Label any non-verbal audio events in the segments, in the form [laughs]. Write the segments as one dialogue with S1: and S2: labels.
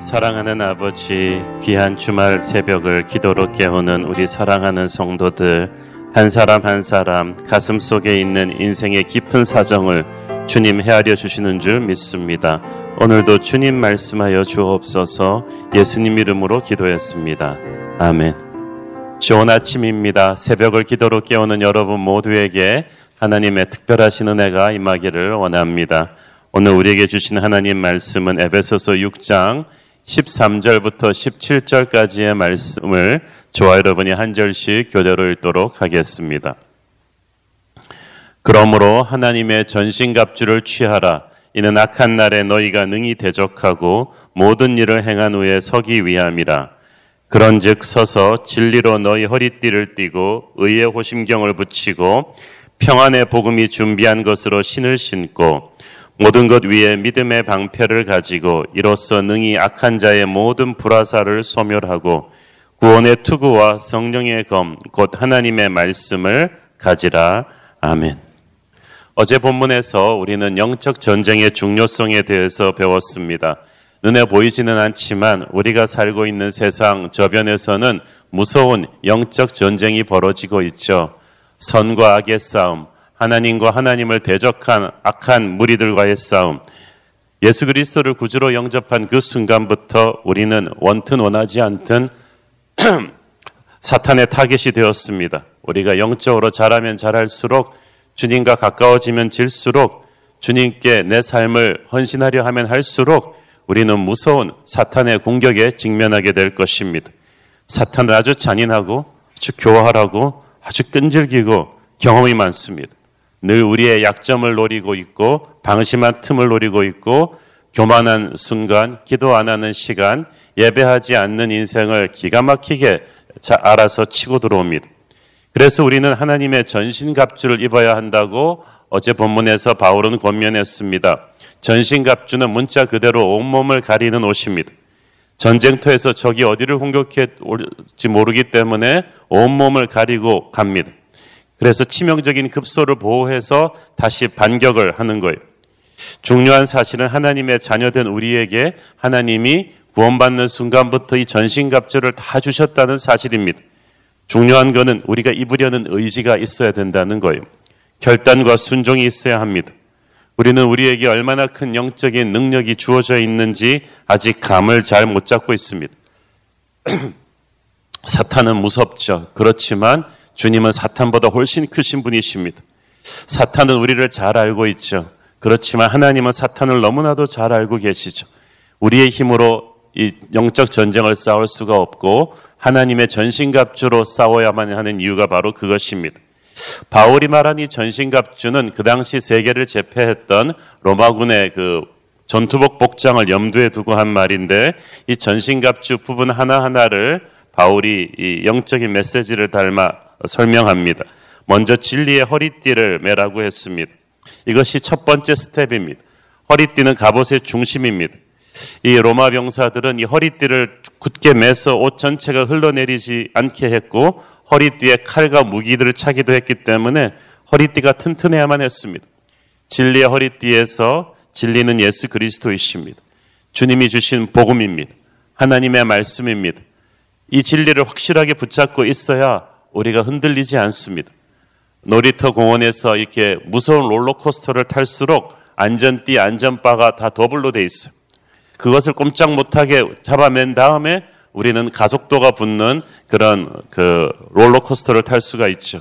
S1: 사랑하는 아버지, 귀한 주말 새벽을 기도로 깨우는 우리 사랑하는 성도들, 한 사람 한 사람 가슴 속에 있는 인생의 깊은 사정을 주님 헤아려 주시는 줄 믿습니다. 오늘도 주님 말씀하여 주옵소서 예수님 이름으로 기도했습니다. 아멘. 좋은 아침입니다. 새벽을 기도로 깨우는 여러분 모두에게 하나님의 특별하신 은혜가 임하기를 원합니다. 오늘 우리에게 주신 하나님 말씀은 에베소서 6장 13절부터 17절까지의 말씀을 저와 여러분이 한 절씩 교대로 읽도록 하겠습니다. 그러므로 하나님의 전신갑주를 취하라. 이는 악한 날에 너희가 능히 대적하고 모든 일을 행한 후에 서기 위함이라. 그런즉 서서 진리로 너희 허리띠를 띠고 의의 호심경을 붙이고 평안의 복음이 준비한 것으로 신을 신고 모든 것 위에 믿음의 방패를 가지고 이로써 능히 악한 자의 모든 불화사를 소멸하고 구원의 투구와 성령의 검, 곧 하나님의 말씀을 가지라. 아멘. 어제 본문에서 우리는 영적 전쟁의 중요성에 대해서 배웠습니다. 눈에 보이지는 않지만 우리가 살고 있는 세상 저변에서는 무서운 영적 전쟁이 벌어지고 있죠. 선과 악의 싸움, 하나님과 하나님을 대적한 악한 무리들과의 싸움, 예수 그리스도를 구주로 영접한 그 순간부터 우리는 원튼 원하지 않든 [clears throat] 사탄의 타겟이 되었습니다. 우리가 영적으로 자라면 자랄수록 주님과 가까워지면 질수록 주님께 내 삶을 헌신하려 하면 할수록 우리는 무서운 사탄의 공격에 직면하게 될 것입니다. 사탄은 아주 잔인하고 아주 교활하고 아주 끈질기고 경험이 많습니다. 늘 우리의 약점을 노리고 있고 방심한 틈을 노리고 있고 교만한 순간, 기도 안 하는 시간, 예배하지 않는 인생을 기가 막히게 알아서 치고 들어옵니다. 그래서 우리는 하나님의 전신갑주를 입어야 한다고 어제 본문에서 바울은 권면했습니다. 전신갑주는 문자 그대로 온몸을 가리는 옷입니다. 전쟁터에서 적이 어디를 공격해 올지 모르기 때문에 온몸을 가리고 갑니다. 그래서 치명적인 급소를 보호해서 다시 반격을 하는 거예요. 중요한 사실은 하나님의 자녀된 우리에게 하나님이 구원받는 순간부터 이 전신갑주를 다 주셨다는 사실입니다. 중요한 것은 우리가 입으려는 의지가 있어야 된다는 거예요. 결단과 순종이 있어야 합니다. 우리는 우리에게 얼마나 큰 영적인 능력이 주어져 있는지 아직 감을 잘 못 잡고 있습니다. [clears throat] 사탄은 무섭죠. 그렇지만 주님은 사탄보다 훨씬 크신 분이십니다. 사탄은 우리를 잘 알고 있죠. 그렇지만 하나님은 사탄을 너무나도 잘 알고 계시죠. 우리의 힘으로 이 영적 전쟁을 싸울 수가 없고 하나님의 전신갑주로 싸워야만 하는 이유가 바로 그것입니다. 바울이 말한 이 전신갑주는 그 당시 세계를 제패했던 로마군의 그 전투복 복장을 염두에 두고 한 말인데 이 전신갑주 부분 하나하나를 바울이 이 영적인 메시지를 닮아 설명합니다. 먼저 진리의 허리띠를 매라고 했습니다. 이것이 첫 번째 스텝입니다. 허리띠는 갑옷의 중심입니다. 이 로마 병사들은 이 허리띠를 굳게 매서 옷 전체가 흘러내리지 않게 했고 허리띠에 칼과 무기들을 차기도 했기 때문에 허리띠가 튼튼해야만 했습니다. 진리의 허리띠에서 진리는 예수 그리스도이십니다. 주님이 주신 복음입니다. 하나님의 말씀입니다. 이 진리를 확실하게 붙잡고 있어야 우리가 흔들리지 않습니다. 놀이터 공원에서 이렇게 무서운 롤러코스터를 탈수록 안전띠, 안전바가 다 더블로 돼 있어요. 그것을 꼼짝 못하게 잡아맨 다음에 우리는 가속도가 붙는 그런 그 롤러코스터를 탈 수가 있죠.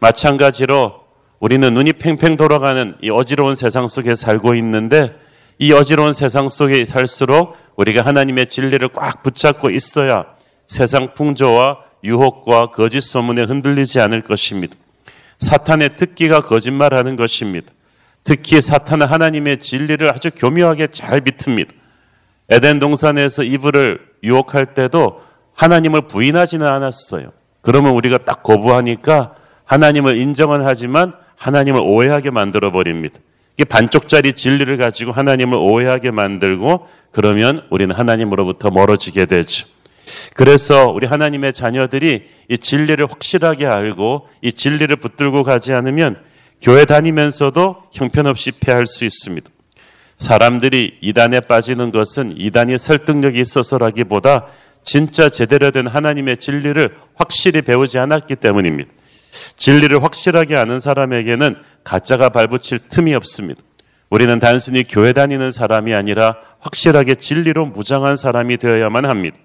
S1: 마찬가지로 우리는 눈이 팽팽 돌아가는 이 어지러운 세상 속에 살고 있는데 이 어지러운 세상 속에 살수록 우리가 하나님의 진리를 꽉 붙잡고 있어야 세상 풍조와 유혹과 거짓 소문에 흔들리지 않을 것입니다. 사탄의 특기가 거짓말하는 것입니다. 특히 사탄은 하나님의 진리를 아주 교묘하게 잘 비틉니다. 에덴 동산에서 이브를 유혹할 때도 하나님을 부인하지는 않았어요. 그러면 우리가 딱 거부하니까 하나님을 인정은 하지만 하나님을 오해하게 만들어 버립니다. 이게 반쪽짜리 진리를 가지고 하나님을 오해하게 만들고 그러면 우리는 하나님으로부터 멀어지게 되죠. 그래서 우리 하나님의 자녀들이 이 진리를 확실하게 알고 이 진리를 붙들고 가지 않으면 교회 다니면서도 형편없이 패할 수 있습니다. 사람들이 이단에 빠지는 것은 이단이 설득력이 있어서라기보다 진짜 제대로 된 하나님의 진리를 확실히 배우지 않았기 때문입니다. 진리를 확실하게 아는 사람에게는 가짜가 발붙일 틈이 없습니다. 우리는 단순히 교회 다니는 사람이 아니라 확실하게 진리로 무장한 사람이 되어야만 합니다.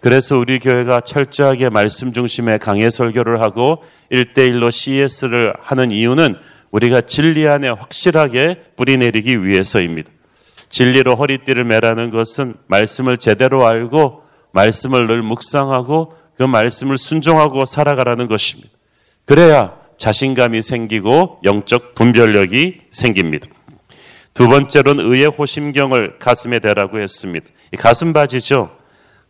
S1: 그래서 우리 교회가 철저하게 말씀 중심의 강해 설교를 하고 1대1로 CS를 하는 이유는 우리가 진리 안에 확실하게 뿌리 내리기 위해서입니다. 진리로 허리띠를 매라는 것은 말씀을 제대로 알고 말씀을 늘 묵상하고 그 말씀을 순종하고 살아가라는 것입니다. 그래야 자신감이 생기고 영적 분별력이 생깁니다. 두 번째로는 의의 호심경을 가슴에 대라고 했습니다. 가슴 바지죠.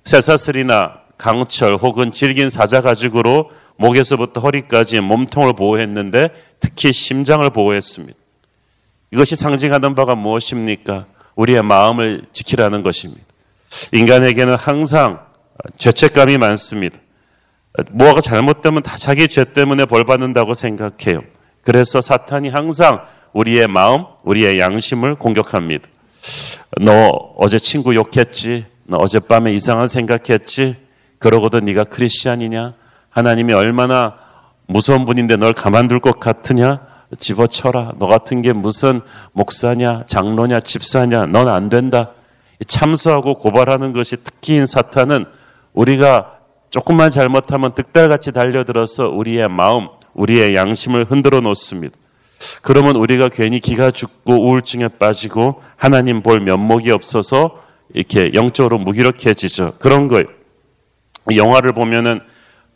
S1: 쇠사슬이나 강철 혹은 질긴 사자 가죽으로 목에서부터 허리까지 몸통을 보호했는데 특히 심장을 보호했습니다. 이것이 상징하는 바가 무엇입니까? 우리의 마음을 지키라는 것입니다. 인간에게는 항상 죄책감이 많습니다. 뭐가 잘못되면 다 자기 죄 때문에 벌 받는다고 생각해요. 그래서 사탄이 항상 우리의 마음, 우리의 양심을 공격합니다. 너 어제 친구 욕했지? 너 어젯밤에 이상한 생각했지? 그러고도 네가 크리스천이냐? 하나님이 얼마나 무서운 분인데 널 가만둘 것 같으냐? 집어쳐라. 너 같은 게 무슨 목사냐, 장로냐, 집사냐? 넌 안 된다. 참수하고 고발하는 것이 특기인 사탄은 우리가 조금만 잘못하면 득달같이 달려들어서 우리의 마음, 우리의 양심을 흔들어 놓습니다. 그러면 우리가 괜히 기가 죽고 우울증에 빠지고 하나님 볼 면목이 없어서 이렇게 영적으로 무기력해지죠. 그런 거예요. 영화를 보면은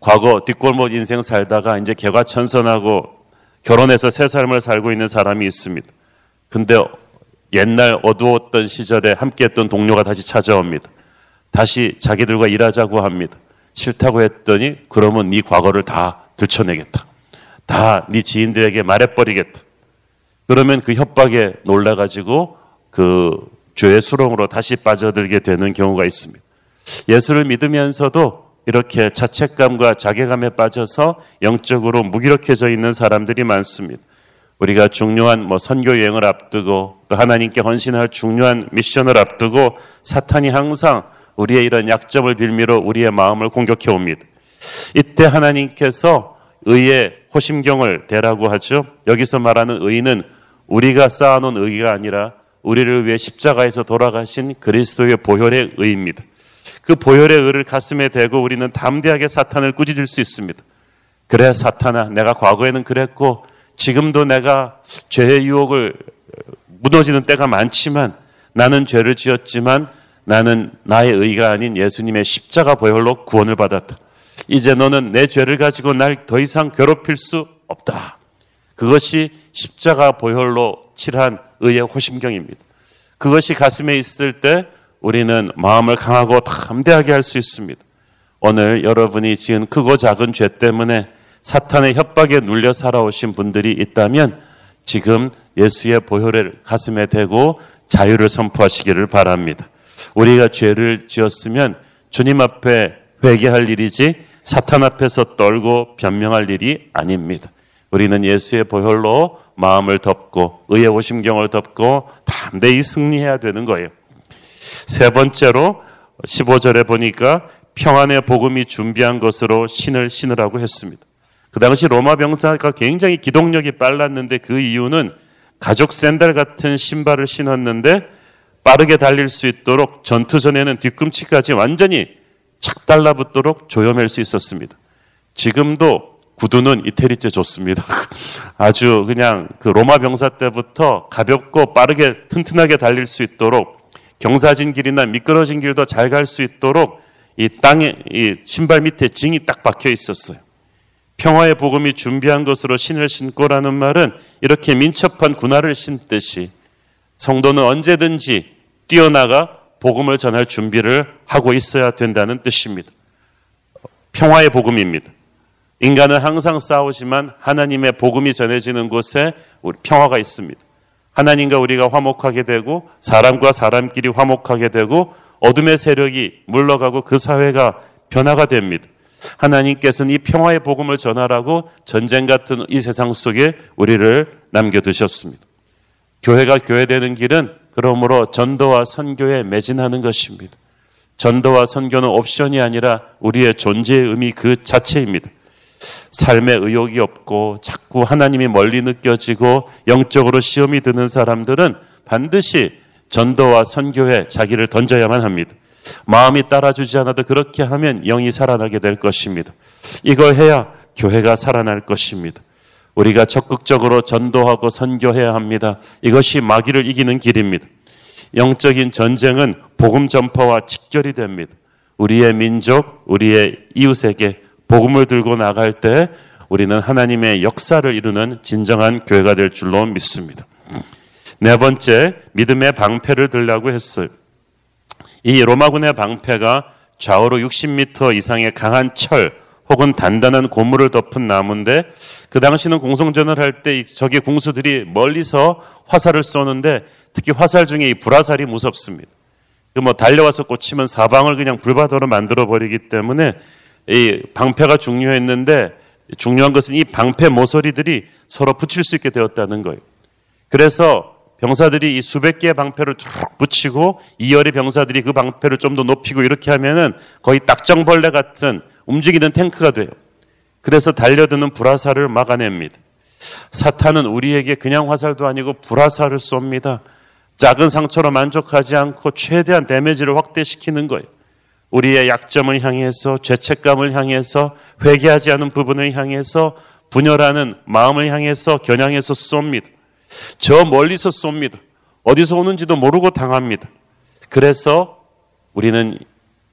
S1: 과거 뒷골목 인생 살다가 이제 개과천선하고 결혼해서 새 삶을 살고 있는 사람이 있습니다. 근데 옛날 어두웠던 시절에 함께했던 동료가 다시 찾아옵니다. 다시 자기들과 일하자고 합니다. 싫다고 했더니 그러면 네 과거를 다 들춰내겠다. 다 네 지인들에게 말해버리겠다. 그러면 그 협박에 놀라가지고 그 죄의 수렁으로 다시 빠져들게 되는 경우가 있습니다. 예수를 믿으면서도 이렇게 자책감과 자괴감에 빠져서 영적으로 무기력해져 있는 사람들이 많습니다. 우리가 중요한 뭐 선교 여행을 앞두고 또 하나님께 헌신할 중요한 미션을 앞두고 사탄이 항상 우리의 이런 약점을 빌미로 우리의 마음을 공격해 옵니다. 이때 하나님께서 의의 호심경을 대라고 하죠. 여기서 말하는 의는 우리가 쌓아놓은 의가 아니라 우리를 위해 십자가에서 돌아가신 그리스도의 보혈의 의입니다. 그 보혈의 의를 가슴에 대고 우리는 담대하게 사탄을 꾸짖을 수 있습니다. 그래 사탄아 내가 과거에는 그랬고 지금도 내가 죄의 유혹을 무너지는 때가 많지만 나는 죄를 지었지만 나는 나의 의가 아닌 예수님의 십자가 보혈로 구원을 받았다. 이제 너는 내 죄를 가지고 날 더 이상 괴롭힐 수 없다. 그것이 십자가 보혈로 칠한 의의 호심경입니다. 그것이 가슴에 있을 때 우리는 마음을 강하고 담대하게 할 수 있습니다. 오늘 여러분이 지은 크고 작은 죄 때문에 사탄의 협박에 눌려 살아오신 분들이 있다면 지금 예수의 보혈을 가슴에 대고 자유를 선포하시기를 바랍니다. 우리가 죄를 지었으면 주님 앞에 회개할 일이지 사탄 앞에서 떨고 변명할 일이 아닙니다. 우리는 예수의 보혈로 마음을 덮고 의의 오심경을 덮고 담대히 승리해야 되는 거예요. 세 번째로 15절에 보니까 평안의 복음이 준비한 것으로 신을 신으라고 했습니다. 그 당시 로마 병사가 굉장히 기동력이 빨랐는데 그 이유는 가죽 샌들 같은 신발을 신었는데 빠르게 달릴 수 있도록 전투 전에는 뒤꿈치까지 완전히 착 달라붙도록 조여맬 수 있었습니다. 지금도 구두는 이태리째 좋습니다. [laughs] 아주 그냥 그 로마 병사 때부터 가볍고 빠르게 튼튼하게 달릴 수 있도록 경사진 길이나 미끄러진 길도 잘 갈 수 있도록 이 땅에 이 신발 밑에 징이 딱 박혀 있었어요. 평화의 복음이 준비한 것으로 신을 신고라는 말은 이렇게 민첩한 군화를 신듯이 성도는 언제든지 뛰어나가 복음을 전할 준비를 하고 있어야 된다는 뜻입니다. 평화의 복음입니다. 인간은 항상 싸우지만 하나님의 복음이 전해지는 곳에 평화가 있습니다. 하나님과 우리가 화목하게 되고 사람과 사람끼리 화목하게 되고 어둠의 세력이 물러가고 그 사회가 변화가 됩니다. 하나님께서는 이 평화의 복음을 전하라고 전쟁 같은 이 세상 속에 우리를 남겨두셨습니다. 교회가 교회되는 길은 그러므로 전도와 선교에 매진하는 것입니다. 전도와 선교는 옵션이 아니라 우리의 존재의 의미 그 자체입니다. 삶에 의욕이 없고 자꾸 하나님이 멀리 느껴지고 영적으로 시험이 드는 사람들은 반드시 전도와 선교에 자기를 던져야만 합니다. 마음이 따라주지 않아도 그렇게 하면 영이 살아나게 될 것입니다. 이거 해야 교회가 살아날 것입니다. 우리가 적극적으로 전도하고 선교해야 합니다. 이것이 마귀를 이기는 길입니다. 영적인 전쟁은 복음 전파와 직결이 됩니다. 우리의 민족, 우리의 이웃에게 복음을 들고 나갈 때 우리는 하나님의 역사를 이루는 진정한 교회가 될 줄로 믿습니다. 네 번째, 믿음의 방패를 들라고 했어요. 이 로마군의 방패가 좌우로 60m 이상의 강한 철 혹은 단단한 고무를 덮은 나무인데 그 당시는 공성전을 할때 저기 궁수들이 멀리서 화살을 쏘는데 특히 화살 중에 이 불화살이 무섭습니다. 뭐 달려와서 꽂히면 사방을 그냥 불바다로 만들어 버리기 때문에 이 방패가 중요했는데 중요한 것은 이 방패 모서리들이 서로 붙일 수 있게 되었다는 거예요. 그래서 병사들이 이 수백 개의 방패를 쭉 붙이고 이열의 병사들이 그 방패를 좀 더 높이고 이렇게 하면은 거의 딱정벌레 같은 움직이는 탱크가 돼요. 그래서 달려드는 불화살을 막아냅니다. 사탄은 우리에게 그냥 화살도 아니고 불화살을 쏩니다. 작은 상처로 만족하지 않고 최대한 데미지를 확대시키는 거예요. 우리의 약점을 향해서 죄책감을 향해서 회개하지 않은 부분을 향해서 분열하는 마음을 향해서 겨냥해서 쏩니다. 저 멀리서 쏩니다. 어디서 오는지도 모르고 당합니다. 그래서 우리는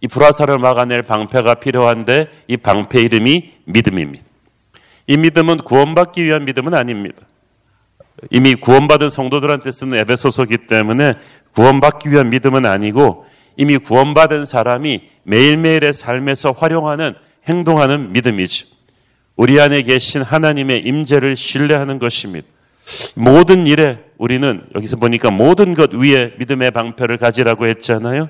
S1: 이 불화살을 막아낼 방패가 필요한데 이 방패 이름이 믿음입니다. 이 믿음은 구원받기 위한 믿음은 아닙니다. 이미 구원받은 성도들한테 쓰는 에베소서기 때문에 구원받기 위한 믿음은 아니고 이미 구원받은 사람이 매일매일의 삶에서 활용하는 행동하는 믿음이죠. 우리 안에 계신 하나님의 임재를 신뢰하는 것입니다. 모든 일에 우리는 여기서 보니까 모든 것 위에 믿음의 방패를 가지라고 했잖아요.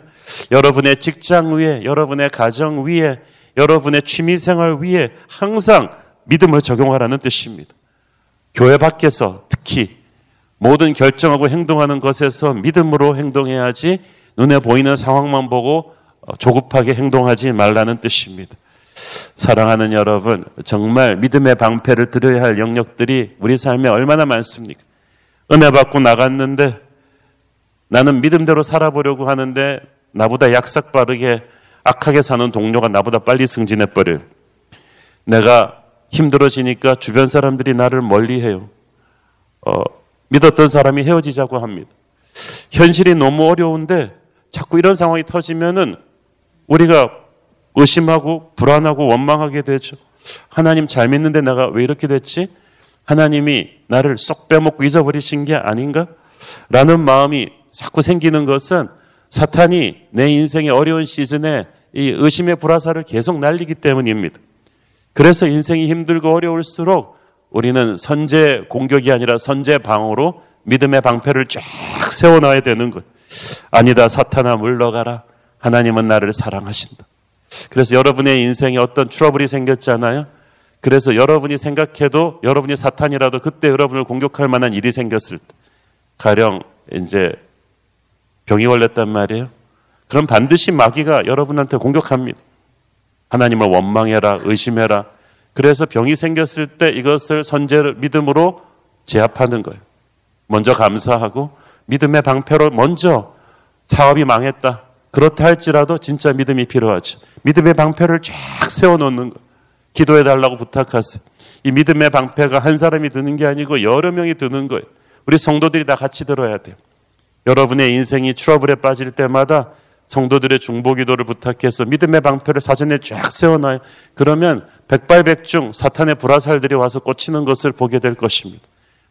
S1: 여러분의 직장 위에, 여러분의 가정 위에, 여러분의 취미 생활 위에 항상 믿음을 적용하라는 뜻입니다. 교회 밖에서 특히 모든 결정하고 행동하는 것에서 믿음으로 행동해야지 눈에 보이는 상황만 보고 조급하게 행동하지 말라는 뜻입니다. 사랑하는 여러분, 정말 믿음의 방패를 들어야 할 영역들이 우리 삶에 얼마나 많습니까? 은혜 받고 나갔는데 나는 믿음대로 살아보려고 하는데 나보다 약삭 빠르게 악하게 사는 동료가 나보다 빨리 승진해 버려요. 내가 힘들어지니까 주변 사람들이 나를 멀리 해요. 어, 믿었던 사람이 헤어지자고 합니다. 현실이 너무 어려운데 자꾸 이런 상황이 터지면은 우리가 의심하고 불안하고 원망하게 되죠. 하나님 잘 믿는데 내가 왜 이렇게 됐지? 하나님이 나를 쏙 빼먹고 잊어버리신 게 아닌가? 라는 마음이 자꾸 생기는 것은 사탄이 내 인생의 어려운 시즌에 이 의심의 불화살을 계속 날리기 때문입니다. 그래서 인생이 힘들고 어려울수록 우리는 선제 공격이 아니라 선제 방어로 믿음의 방패를 쫙 세워놔야 되는 것. 아니다, 사탄아, 물러가라. 하나님은 나를 사랑하신다. 그래서 여러분의 인생에 어떤 트러블이 생겼잖아요. 그래서 여러분이 생각해도 여러분이 사탄이라도 그때 여러분을 공격할 만한 일이 생겼을 때, 가령 이제 병이 걸렸단 말이에요. 그럼 반드시 마귀가 여러분한테 공격합니다. 하나님을 원망해라, 의심해라. 그래서 병이 생겼을 때 이것을 선제 믿음으로 제압하는 거예요. 먼저 감사하고 믿음의 방패로 먼저 사업이 망했다. 그렇다 할지라도 진짜 믿음이 필요하죠. 믿음의 방패를 쫙 세워놓는 거. 기도해 달라고 부탁하세요. 이 믿음의 방패가 한 사람이 드는 게 아니고 여러 명이 드는 거예요. 우리 성도들이 다 같이 들어야 돼요. 여러분의 인생이 트러블에 빠질 때마다 성도들의 중보 기도를 부탁해서 믿음의 방패를 사전에 쫙 세워놔요. 그러면 백발백중 사탄의 불화살들이 와서 꽂히는 것을 보게 될 것입니다.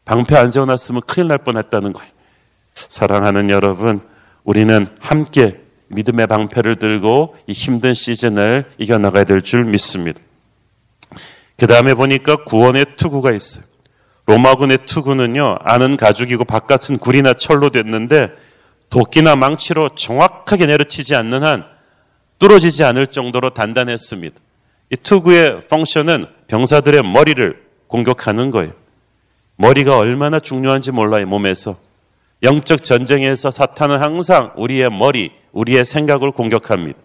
S1: 방패 안 세워놨으면 큰일 날 뻔했다는 거예요. 사랑하는 여러분, 우리는 함께 믿음의 방패를 들고 이 힘든 시즌을 이겨나가야 될 줄 믿습니다. 그 다음에 보니까 구원의 투구가 있어요. 로마군의 투구는요, 안은 가죽이고 바깥은 구리나 철로 됐는데 도끼나 망치로 정확하게 내려치지 않는 한 뚫어지지 않을 정도로 단단했습니다. 이 투구의 펑션은 병사들의 머리를 공격하는 거예요. 머리가 얼마나 중요한지 몰라요, 몸에서. 영적 전쟁에서 사탄은 항상 우리의 머리, 우리의 생각을 공격합니다.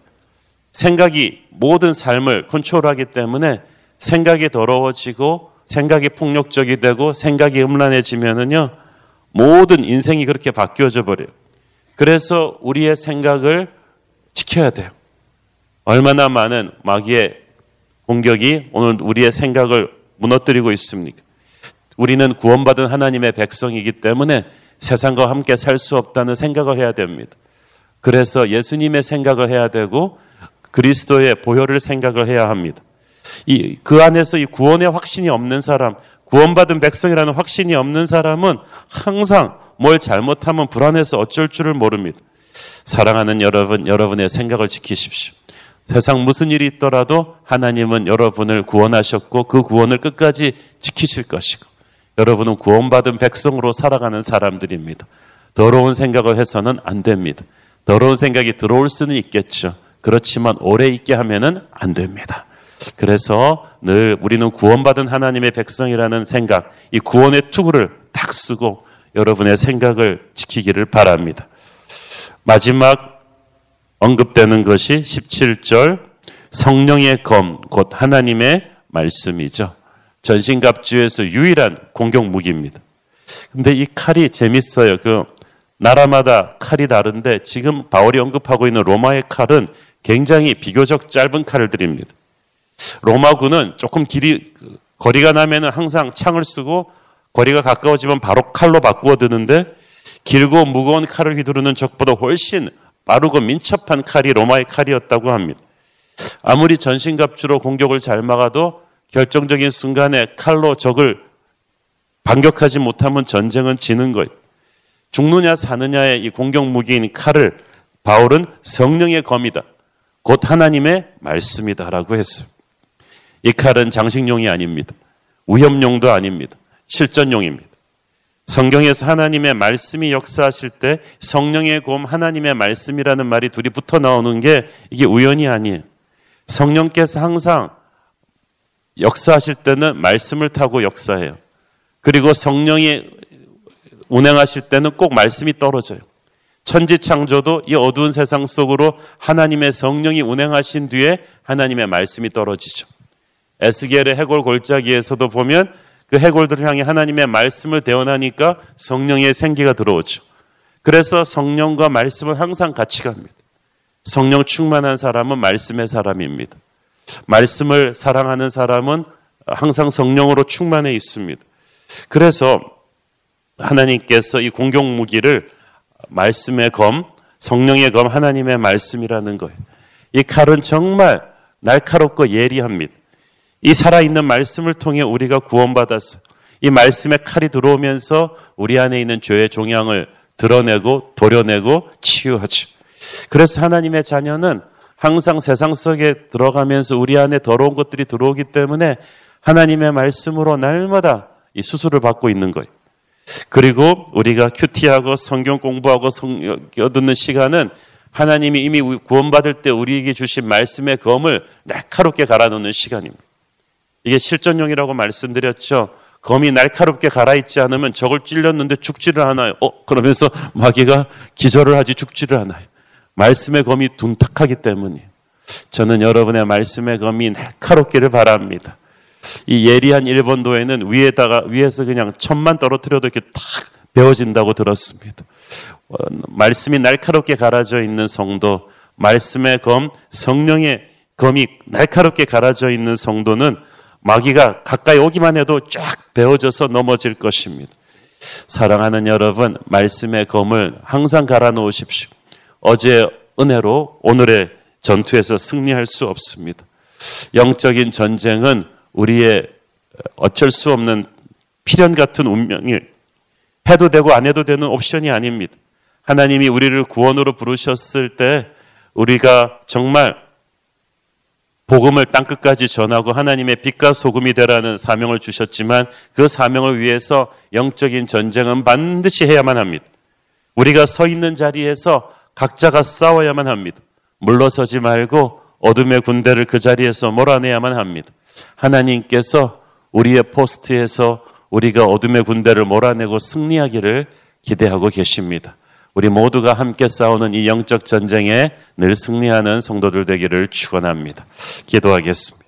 S1: 생각이 모든 삶을 컨트롤하기 때문에 생각이 더러워지고 생각이 폭력적이 되고 생각이 음란해지면은요 모든 인생이 그렇게 바뀌어져 버려요. 그래서 우리의 생각을 지켜야 돼요. 얼마나 많은 마귀의 공격이 오늘 우리의 생각을 무너뜨리고 있습니까? 우리는 구원받은 하나님의 백성이기 때문에 세상과 함께 살 수 없다는 생각을 해야 됩니다. 그래서 예수님의 생각을 해야 되고 그리스도의 보혈을 생각을 해야 합니다. 이, 그 안에서 이 구원의 확신이 없는 사람, 구원받은 백성이라는 확신이 없는 사람은 항상 뭘 잘못하면 불안해서 어쩔 줄을 모릅니다. 사랑하는 여러분, 여러분의 생각을 지키십시오. 세상 무슨 일이 있더라도 하나님은 여러분을 구원하셨고 그 구원을 끝까지 지키실 것이고 여러분은 구원받은 백성으로 살아가는 사람들입니다. 더러운 생각을 해서는 안 됩니다. 더러운 생각이 들어올 수는 있겠죠. 그렇지만 오래 있게 하면은 안 됩니다. 그래서 늘 우리는 구원받은 하나님의 백성이라는 생각, 이 구원의 투구를 딱 쓰고 여러분의 생각을 지키기를 바랍니다. 마지막 언급되는 것이 17절 성령의 검, 곧 하나님의 말씀이죠. 전신갑주에서 유일한 공격 무기입니다. 근데 이 칼이 재밌어요. 그 나라마다 칼이 다른데 지금 바울이 언급하고 있는 로마의 칼은 굉장히 비교적 짧은 칼을 드립니다. 로마군은 조금 길이 거리가 나면은 항상 창을 쓰고 거리가 가까워지면 바로 칼로 바꾸어 드는데 길고 무거운 칼을 휘두르는 적보다 훨씬 빠르고 민첩한 칼이 로마의 칼이었다고 합니다. 아무리 전신갑주로 공격을 잘 막아도 결정적인 순간에 칼로 적을 반격하지 못하면 전쟁은 지는 거예요. 죽느냐 사느냐의 이 공격 무기인 칼을 바울은 성령의 검이다. 곧 하나님의 말씀이다라고 했어요. 이 칼은 장식용이 아닙니다. 위협용도 아닙니다. 실전용입니다. 성경에서 하나님의 말씀이 역사하실 때 성령의 곰 하나님의 말씀이라는 말이 둘이 붙어 나오는 게 이게 우연이 아니에요. 성령께서 항상 역사하실 때는 말씀을 타고 역사해요. 그리고 성령이 운행하실 때는 꼭 말씀이 떨어져요. 천지 창조도 이 어두운 세상 속으로 하나님의 성령이 운행하신 뒤에 하나님의 말씀이 떨어지죠. 에스겔의 해골 골짜기에서도 보면 그 해골들을 향해 하나님의 말씀을 대원하니까 성령의 생기가 들어오죠. 그래서 성령과 말씀을 항상 같이 갑니다. 성령 충만한 사람은 말씀의 사람입니다. 말씀을 사랑하는 사람은 항상 성령으로 충만해 있습니다. 그래서 하나님께서 이 공격 무기를 말씀의 검, 성령의 검, 하나님의 말씀이라는 거예요. 이 칼은 정말 날카롭고 예리합니다. 이 살아있는 말씀을 통해 우리가 구원받았어. 이 말씀의 칼이 들어오면서 우리 안에 있는 죄의 종양을 드러내고 도려내고 치유하죠. 그래서 하나님의 자녀는 항상 세상 속에 들어가면서 우리 안에 더러운 것들이 들어오기 때문에 하나님의 말씀으로 날마다 이 수술을 받고 있는 거예요. 그리고 우리가 큐티하고 성경 공부하고 성경 듣는 시간은 하나님이 이미 구원받을 때 우리에게 주신 말씀의 검을 날카롭게 갈아놓는 시간입니다. 이게 실전용이라고 말씀드렸죠. 검이 날카롭게 갈아있지 않으면 적을 찔렸는데 죽지를 않아요. 어, 그러면서 마귀가 기절을 하지 죽지를 않아요. 말씀의 검이 둔탁하기 때문이에요. 저는 여러분의 말씀의 검이 날카롭기를 바랍니다. 이 예리한 일본도에는 위에다가 위에서 그냥 천만 떨어뜨려도 이렇게 탁 베어진다고 들었습니다. 어, 말씀이 날카롭게 갈아져 있는 성도, 말씀의 검, 성령의 검이 날카롭게 갈아져 있는 성도는 마귀가 가까이 오기만 해도 쫙 베어져서 넘어질 것입니다. 사랑하는 여러분, 말씀의 검을 항상 갈아 놓으십시오. 어제 은혜로 오늘의 전투에서 승리할 수 없습니다. 영적인 전쟁은 우리의 어쩔 수 없는 필연 같은 운명이 해도 되고 안 해도 되는 옵션이 아닙니다. 하나님이 우리를 구원으로 부르셨을 때 우리가 정말 복음을 땅끝까지 전하고 하나님의 빛과 소금이 되라는 사명을 주셨지만 그 사명을 위해서 영적인 전쟁은 반드시 해야만 합니다. 우리가 서 있는 자리에서 각자가 싸워야만 합니다. 물러서지 말고 어둠의 군대를 그 자리에서 몰아내야만 합니다. 하나님께서 우리의 포스트에서 우리가 어둠의 군대를 몰아내고 승리하기를 기대하고 계십니다. 우리 모두가 함께 싸우는 이 영적 전쟁에 늘 승리하는 성도들 되기를 축원합니다. 기도하겠습니다.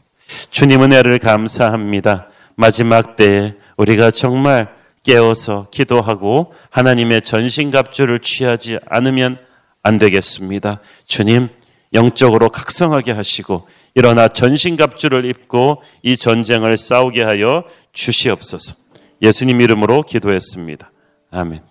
S1: 주님 은혜를 감사합니다. 마지막 때에 우리가 정말 깨어서 기도하고 하나님의 전신갑주를 취하지 않으면 안 되겠습니다. 주님, 영적으로 각성하게 하시고 일어나 전신갑주를 입고 이 전쟁을 싸우게 하여 주시옵소서. 예수님 이름으로 기도했습니다. 아멘.